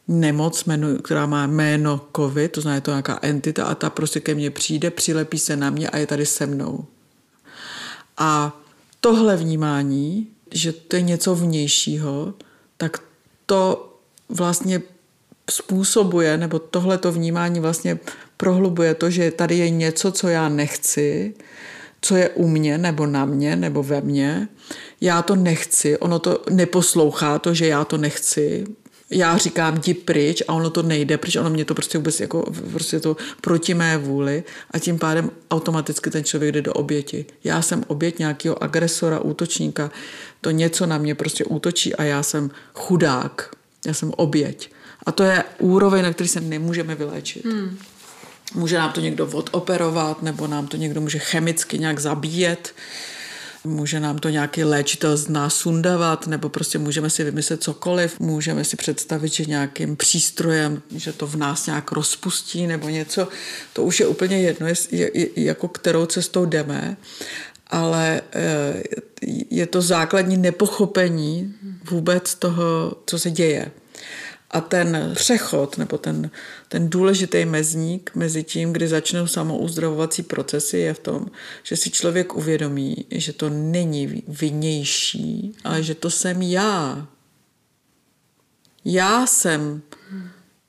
nemoc, která má jméno COVID, to znamená to nějaká entita a ta prostě ke mně přijde, přilepí se na mě a je tady se mnou. A tohle vnímání, že to je něco vnějšího, tak to vlastně způsobuje, nebo tohleto vnímání vlastně prohlubuje to, že tady je něco, co já nechci, co je u mě, nebo na mě, nebo ve mně. Já to nechci, ono to neposlouchá to, že já to nechci, já říkám jdi pryč a ono to nejde, protože ono mě to prostě vůbec jako prostě to proti mé vůli a tím pádem automaticky ten člověk jde do oběti. Já jsem oběť nějakého agresora, útočníka, to něco na mě prostě útočí a já jsem chudák, já jsem oběť. A to je úroveň, na který se nemůžeme vyléčit. Hmm. Může nám to někdo odoperovat, nebo nám to někdo může chemicky nějak zabíjet. Může nám to nějaký léčitel z nás sundavat, nebo prostě můžeme si vymyslet cokoliv. Můžeme si představit, že nějakým přístrojem, že to v nás nějak rozpustí nebo něco. To už je úplně jedno, je, je, jako kterou cestou jdeme. Ale eh, je to základní nepochopení vůbec toho, co se děje. A ten přechod nebo ten, ten důležitý mezník mezi tím, kdy začnou samouzdravovací procesy, je v tom, že si člověk uvědomí, že to není vnější, ale že to jsem já. Já jsem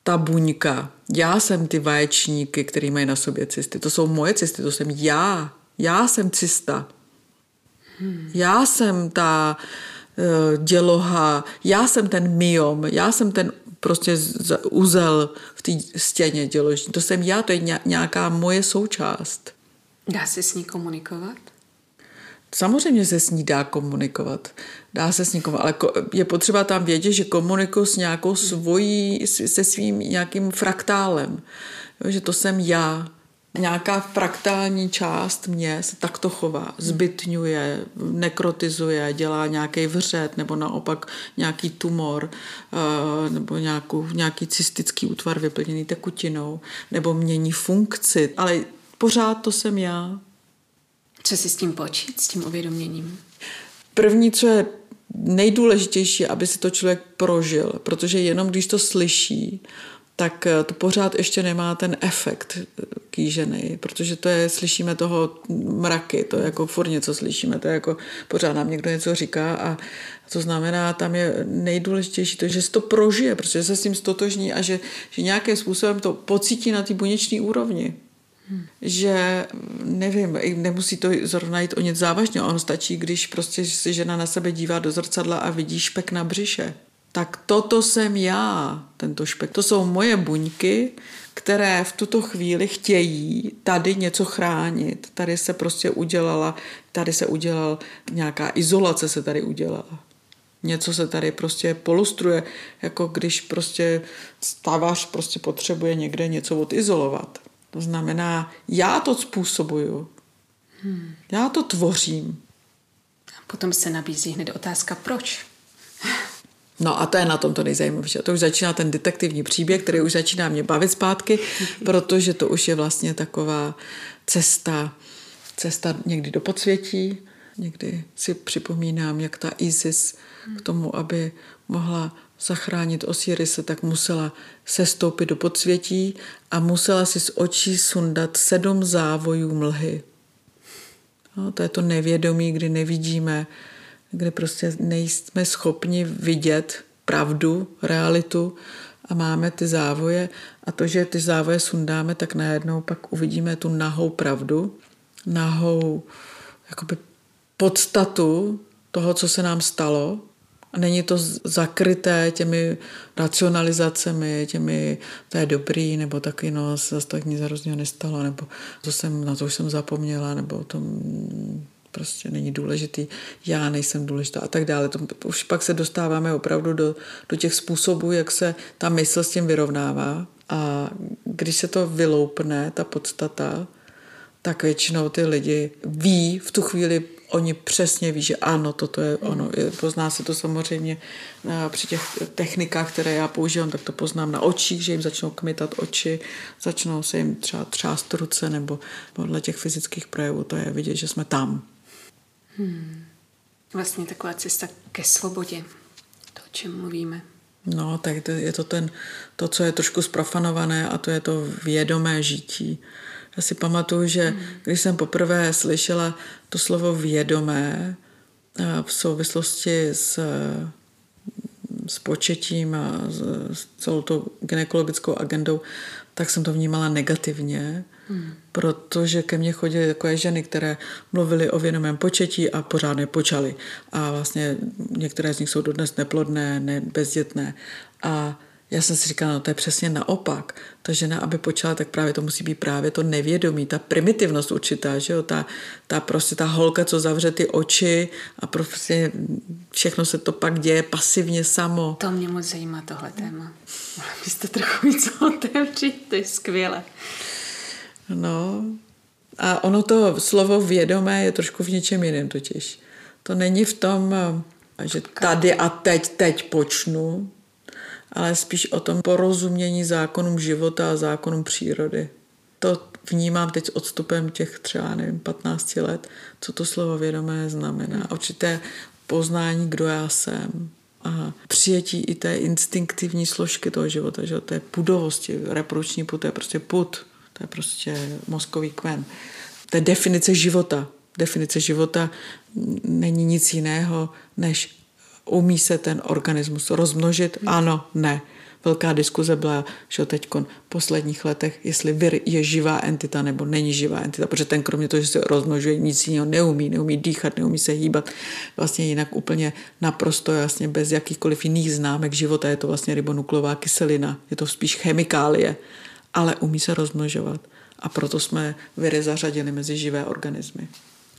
ta buňka, já jsem ty vaječníky, které mají na sobě cysty. To jsou moje cysty, to jsem já. Já jsem cysta. Já jsem ta uh, děloha, já jsem ten myom, já jsem ten prostě uzel v té stěně děložní. To jsem já, to je nějaká moje součást. Dá se s ní komunikovat? Samozřejmě se s ní dá komunikovat. Dá se s ní komunikovat, ale je potřeba tam vědět, že komunikuji s nějakou svojí, se svým nějakým fraktálem. Jo, že to jsem já. Nějaká fraktální část mě se takto chová, zbytňuje, nekrotizuje, dělá nějaký vřet nebo naopak nějaký tumor eh, nebo nějakou, nějaký cystický útvar vyplněný tekutinou nebo mění funkci, ale pořád to jsem já. Co si s tím počít, s tím uvědoměním? První, co je nejdůležitější, aby si to člověk prožil, protože jenom když to slyší, tak eh, to pořád ještě nemá ten efekt eh, kýžený, protože to je, slyšíme toho mraky, to je jako furt něco slyšíme, to je jako pořád nám někdo něco říká a to znamená, tam je nejdůležitější to, že si to prožije, protože se s tím stotožní a že, že nějakým způsobem to pocítí na té buněční úrovni. Hmm. Že, nevím, nemusí to zrovna jít o něco závažného, ono stačí, když prostě si žena na sebe dívá do zrcadla a vidí špek na břiše tak toto jsem já, tento špek. To jsou moje buňky, které v tuto chvíli chtějí tady něco chránit. Tady se prostě udělala, tady se udělal, nějaká izolace se tady udělala. Něco se tady prostě polustruje, jako když prostě stavař prostě potřebuje někde něco odizolovat. To znamená, já to způsobuju. Hmm. Já to tvořím. Potom se nabízí hned otázka, proč? No a to je na tom to nejzajímavější. A to už začíná ten detektivní příběh, který už začíná mě bavit zpátky, (laughs) protože to už je vlastně taková cesta, cesta někdy do podsvětí, někdy si připomínám, jak ta Isis k tomu, aby mohla zachránit Osirise, tak musela sestoupit do podsvětí a musela si z očí sundat sedm závojů mlhy. No, to je to nevědomí, kdy nevidíme kde prostě nejsme schopni vidět pravdu, realitu a máme ty závoje. A to, že ty závoje sundáme, tak najednou pak uvidíme tu nahou pravdu, nahou jakoby podstatu toho, co se nám stalo. A není to zakryté těmi racionalizacemi, těmi to je dobrý, nebo taky no, zase tak nic hrozného nestalo, nebo to jsem, na to už jsem zapomněla, nebo to prostě není důležitý, já nejsem důležitá a tak dále. To, už pak se dostáváme opravdu do, do těch způsobů, jak se ta mysl s tím vyrovnává a když se to vyloupne, ta podstata, tak většinou ty lidi ví v tu chvíli, oni přesně ví, že ano, toto je ono. Pozná se to samozřejmě eh, při těch technikách, které já používám, tak to poznám na očích, že jim začnou kmitat oči, začnou se jim třeba třást ruce, nebo podle těch fyzických projevů, to je vidět, že jsme tam. Hmm. Vlastně taková cesta ke svobodě, to, o čem mluvíme. No, tak to je to ten, to, co je trošku sprofanované a to je to vědomé žití. Já si pamatuju, že hmm. když jsem poprvé slyšela to slovo vědomé eh, v souvislosti s, s početím a s celou tou gynekologickou agendou, tak jsem to vnímala negativně. Protože ke mně chodily takové ženy, které mluvily o vědomém početí a pořád nepočaly. A vlastně některé z nich jsou dodnes neplodné, ne, bezdětné. A já jsem si říkala, no to je přesně naopak. Ta žena, aby počala, tak právě to musí být právě to nevědomí, ta primitivnost určitá, že jo? Ta, ta prostě ta holka, co zavře ty oči a prostě všechno se to pak děje pasivně samo. To mě moc zajímá tohle téma. Mohla byste trochu víc otevřít, to je skvělé. No, a ono to slovo vědomé je trošku v něčem jiném totiž. To není v tom, že tady a teď, teď počnu, ale spíš o tom porozumění zákonům života a zákonům přírody. To vnímám teď s odstupem těch třeba, nevím, 15 let, co to slovo vědomé znamená. Určité poznání, kdo já jsem. A přijetí i té instinktivní složky toho života, že to je pudovosti, reprodukční put, to je prostě put. To je prostě mozkový kmen. To je definice života. Definice života není nic jiného, než umí se ten organismus rozmnožit? Ano, ne. velká diskuze byla, že teď v posledních letech, jestli vir je živá entita nebo není živá entita, protože ten kromě toho, že se rozmnožuje, nic jiného neumí, neumí dýchat, neumí se hýbat, vlastně jinak úplně naprosto jasně bez jakýchkoliv jiných známek života, je to vlastně ribonuklová kyselina, je to spíš chemikálie, ale umí se rozmnožovat. A proto jsme viry zařadili mezi živé organismy.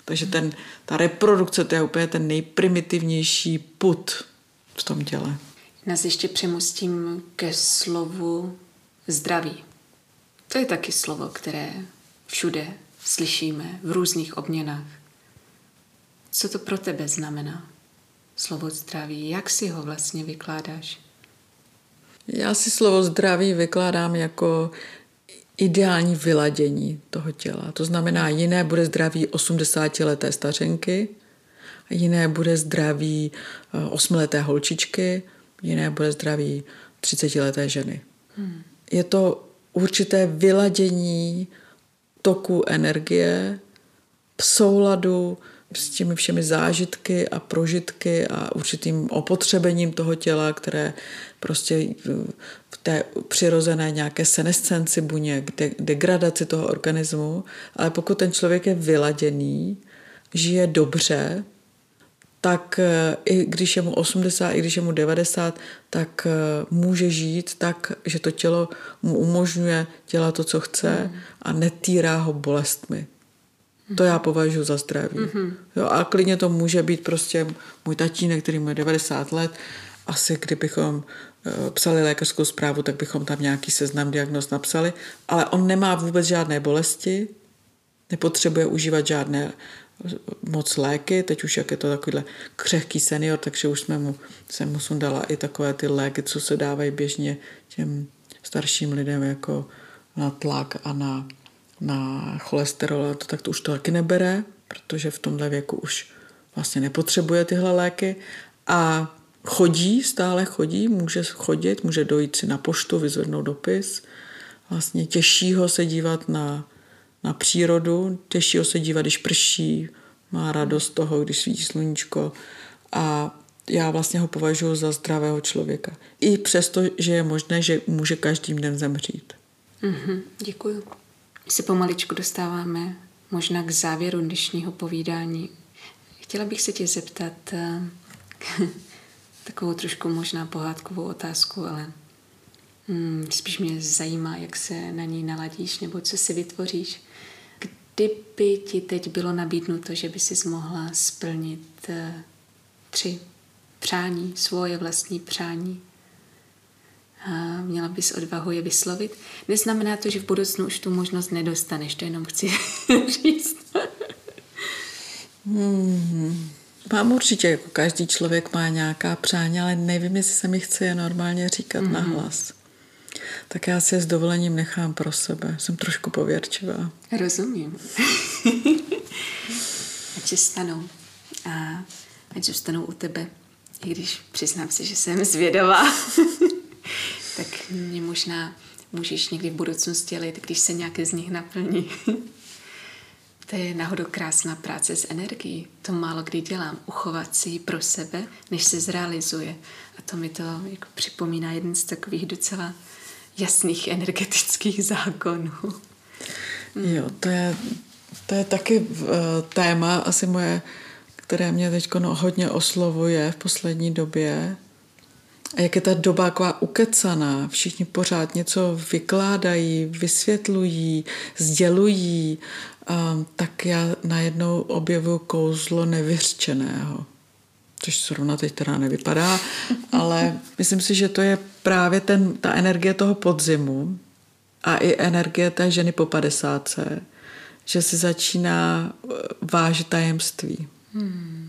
Takže ten, ta reprodukce, to je úplně ten nejprimitivnější put v tom těle. Nás ještě přemostím ke slovu zdraví. To je taky slovo, které všude slyšíme v různých obměnách. Co to pro tebe znamená? Slovo zdraví. Jak si ho vlastně vykládáš? Já si slovo zdraví vykládám jako ideální vyladění toho těla. To znamená, jiné bude zdraví 80-leté stařenky, jiné bude zdraví 8-leté eh, holčičky, jiné bude zdraví 30-leté ženy. Hmm. Je to určité vyladění toku energie v souladu s těmi všemi zážitky a prožitky a určitým opotřebením toho těla, které prostě v té přirozené nějaké senescenci buněk, de- degradaci toho organismu, ale pokud ten člověk je vyladěný, žije dobře, tak eh, i když je mu 80, i když je mu 90, tak eh, může žít tak, že to tělo mu umožňuje dělat to, co chce mm. a netýrá ho bolestmi. To já považuji za zdraví. Mm-hmm. Jo, a klidně to může být prostě můj tatínek, který má 90 let. Asi kdybychom eh, psali lékařskou zprávu, tak bychom tam nějaký seznam diagnóz napsali. Ale on nemá vůbec žádné bolesti, nepotřebuje užívat žádné eh, moc léky, teď už jak je to takovýhle křehký senior, takže už jsme mu, jsem mu sundala i takové ty léky, co se dávají běžně těm starším lidem jako na tlak a na na cholesterol, to tak to už to taky nebere, protože v tomhle věku už vlastně nepotřebuje tyhle léky a chodí, stále chodí, může chodit, může dojít si na poštu, vyzvednout dopis. Vlastně těžší ho se dívat na, na přírodu, těžší ho se dívat, když prší, má radost toho, když svítí sluníčko a já vlastně ho považuji za zdravého člověka. I přesto, že je možné, že může každým dnem zemřít. Mm-hmm, děkuju se pomaličku dostáváme možná k závěru dnešního povídání. Chtěla bych se tě zeptat eh, (laughs) takovou trošku možná pohádkovou otázku, ale hmm, spíš mě zajímá, jak se na ní naladíš nebo co si vytvoříš. Kdyby ti teď bylo nabídnuto, že by si mohla splnit eh, tři přání, svoje vlastní přání, a měla bys odvahu je vyslovit. Neznamená to, že v budoucnu už tu možnost nedostaneš, to jenom chci (laughs) říct. hmm. Mám určitě, jako každý člověk má nějaká přání, ale nevím, jestli se mi chce je normálně říkat mm-hmm. na hlas. Tak já si je s dovolením nechám pro sebe. Jsem trošku pověrčivá. Rozumím. (laughs) ať se stanou. A ať zůstanou u tebe. I když přiznám se, že jsem zvědavá (laughs) tak mě možná můžeš někdy v budoucnu stělit, když se nějaké z nich naplní. (laughs) to je náhodou krásná práce s energií. To málo kdy dělám. Uchovat si ji pro sebe, než se zrealizuje. A to mi to jako připomíná jeden z takových docela jasných energetických (laughs) zákonů. Jo, to je, to je taky uh, téma asi moje, které mě teď no, hodně oslovuje v poslední době, a jak je ta doba taková ukecaná, všichni pořád něco vykládají, vysvětlují, sdělují, tak já najednou objevuju kouzlo nevyřčeného. Což zrovna teď teda nevypadá, (laughs) ale myslím si, že to je právě ten, ta energie toho podzimu a i energie té ženy po padesátce, že si začíná vážit tajemství. Hmm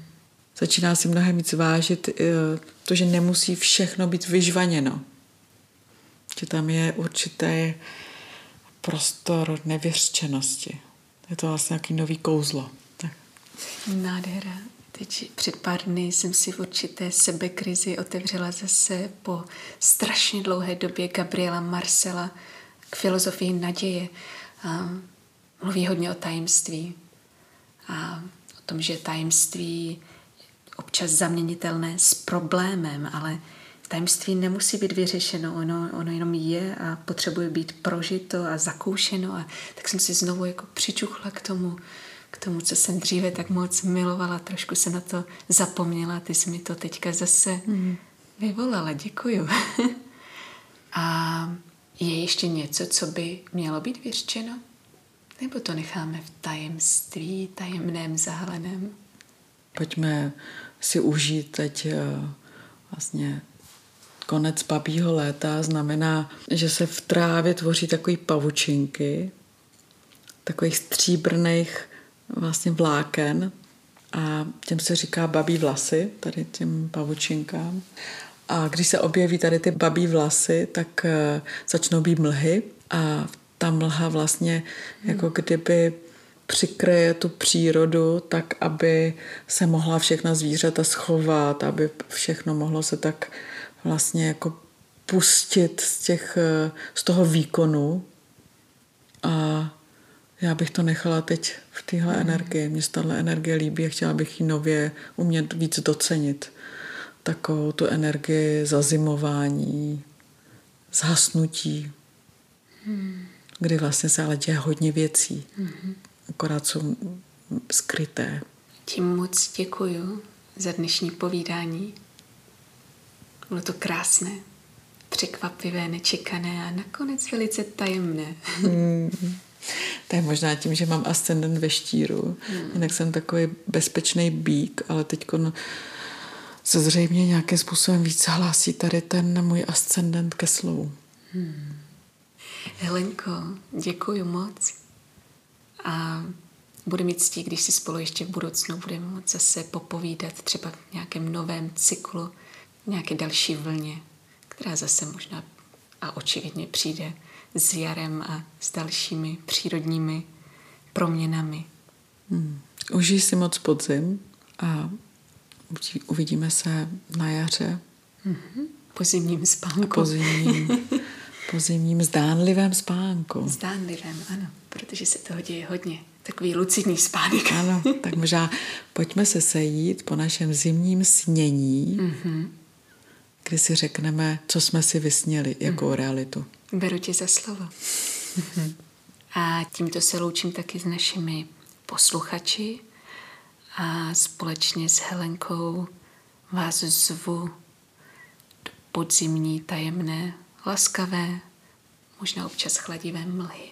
začíná si mnohem víc vážit eh, to, že nemusí všechno být vyžvaněno. Že tam je určitý prostor nevyřčenosti. Je to vlastně nějaký nový kouzlo. Tak. Nádhera. Teď před pár dny jsem si v určité sebekrizi otevřela zase po strašně dlouhé době Gabriela Marcela k filozofii naděje. A mluví hodně o tajemství a o tom, že tajemství občas zaměnitelné s problémem, ale tajemství nemusí být vyřešeno, ono, ono jenom je a potřebuje být prožito a zakoušeno. A tak jsem si znovu jako přičuchla k tomu, k tomu, co jsem dříve tak moc milovala. Trošku se na to zapomněla, ty jsi mi to teďka zase mm. vyvolala. Děkuju. (laughs) a je ještě něco, co by mělo být vyřčeno? Nebo to necháme v tajemství, tajemném, zahleném? Pojďme si užít teď eh, vlastně konec babího léta znamená, že se v trávě tvoří takové pavučinky, takových stříbrných vlastně vláken a těm se říká babí vlasy, tady těm pavučinkám. A když se objeví tady ty babí vlasy, tak uh, začnou být mlhy a ta mlha vlastně hmm. jako kdyby přikryje tu přírodu tak, aby se mohla všechna zvířata schovat, aby všechno mohlo se tak vlastně jako pustit z, těch, eh, z toho výkonu a já bych to nechala teď v téhle mm. energii. Mně se tahle energie líbí a chtěla bych ji nově umět víc docenit. Takovou tu energii zazimování, zhasnutí, mm. kdy vlastně se ale děje hodně věcí. Mm. Akorát jsou skryté. Tím moc děkuju za dnešní povídání. Bylo to krásné, překvapivé, nečekané a nakonec velice tajemné. Hmm. To je možná tím, že mám ascendent ve štíru. Hmm. Jinak jsem takový bezpečný bík, ale teď se zřejmě nějakým způsobem víc hlásí tady ten můj ascendent ke slovu. Hmm. Helenko, děkuji moc. A bude mít ctí, když si spolu ještě v budoucnu budeme moct zase popovídat třeba v nějakém novém cyklu nějaké další vlně, která zase možná a očividně přijde s jarem a s dalšími přírodními proměnami. Hmm. Užij si moc podzim a uvidíme se na jaře. Mm-hmm. Po zimním spánku. Po zimním, po zimním zdánlivém spánku. Zdánlivém, ano, protože se toho děje hodně. Takový lucidní spánek. Ano, tak možná pojďme se sejít po našem zimním snění. Mm-hmm kdy si řekneme, co jsme si vysněli, jakou mm. realitu. Beru tě za slovo. a tímto se loučím taky s našimi posluchači a společně s Helenkou vás zvu do podzimní, tajemné, laskavé, možná občas chladivé mlhy.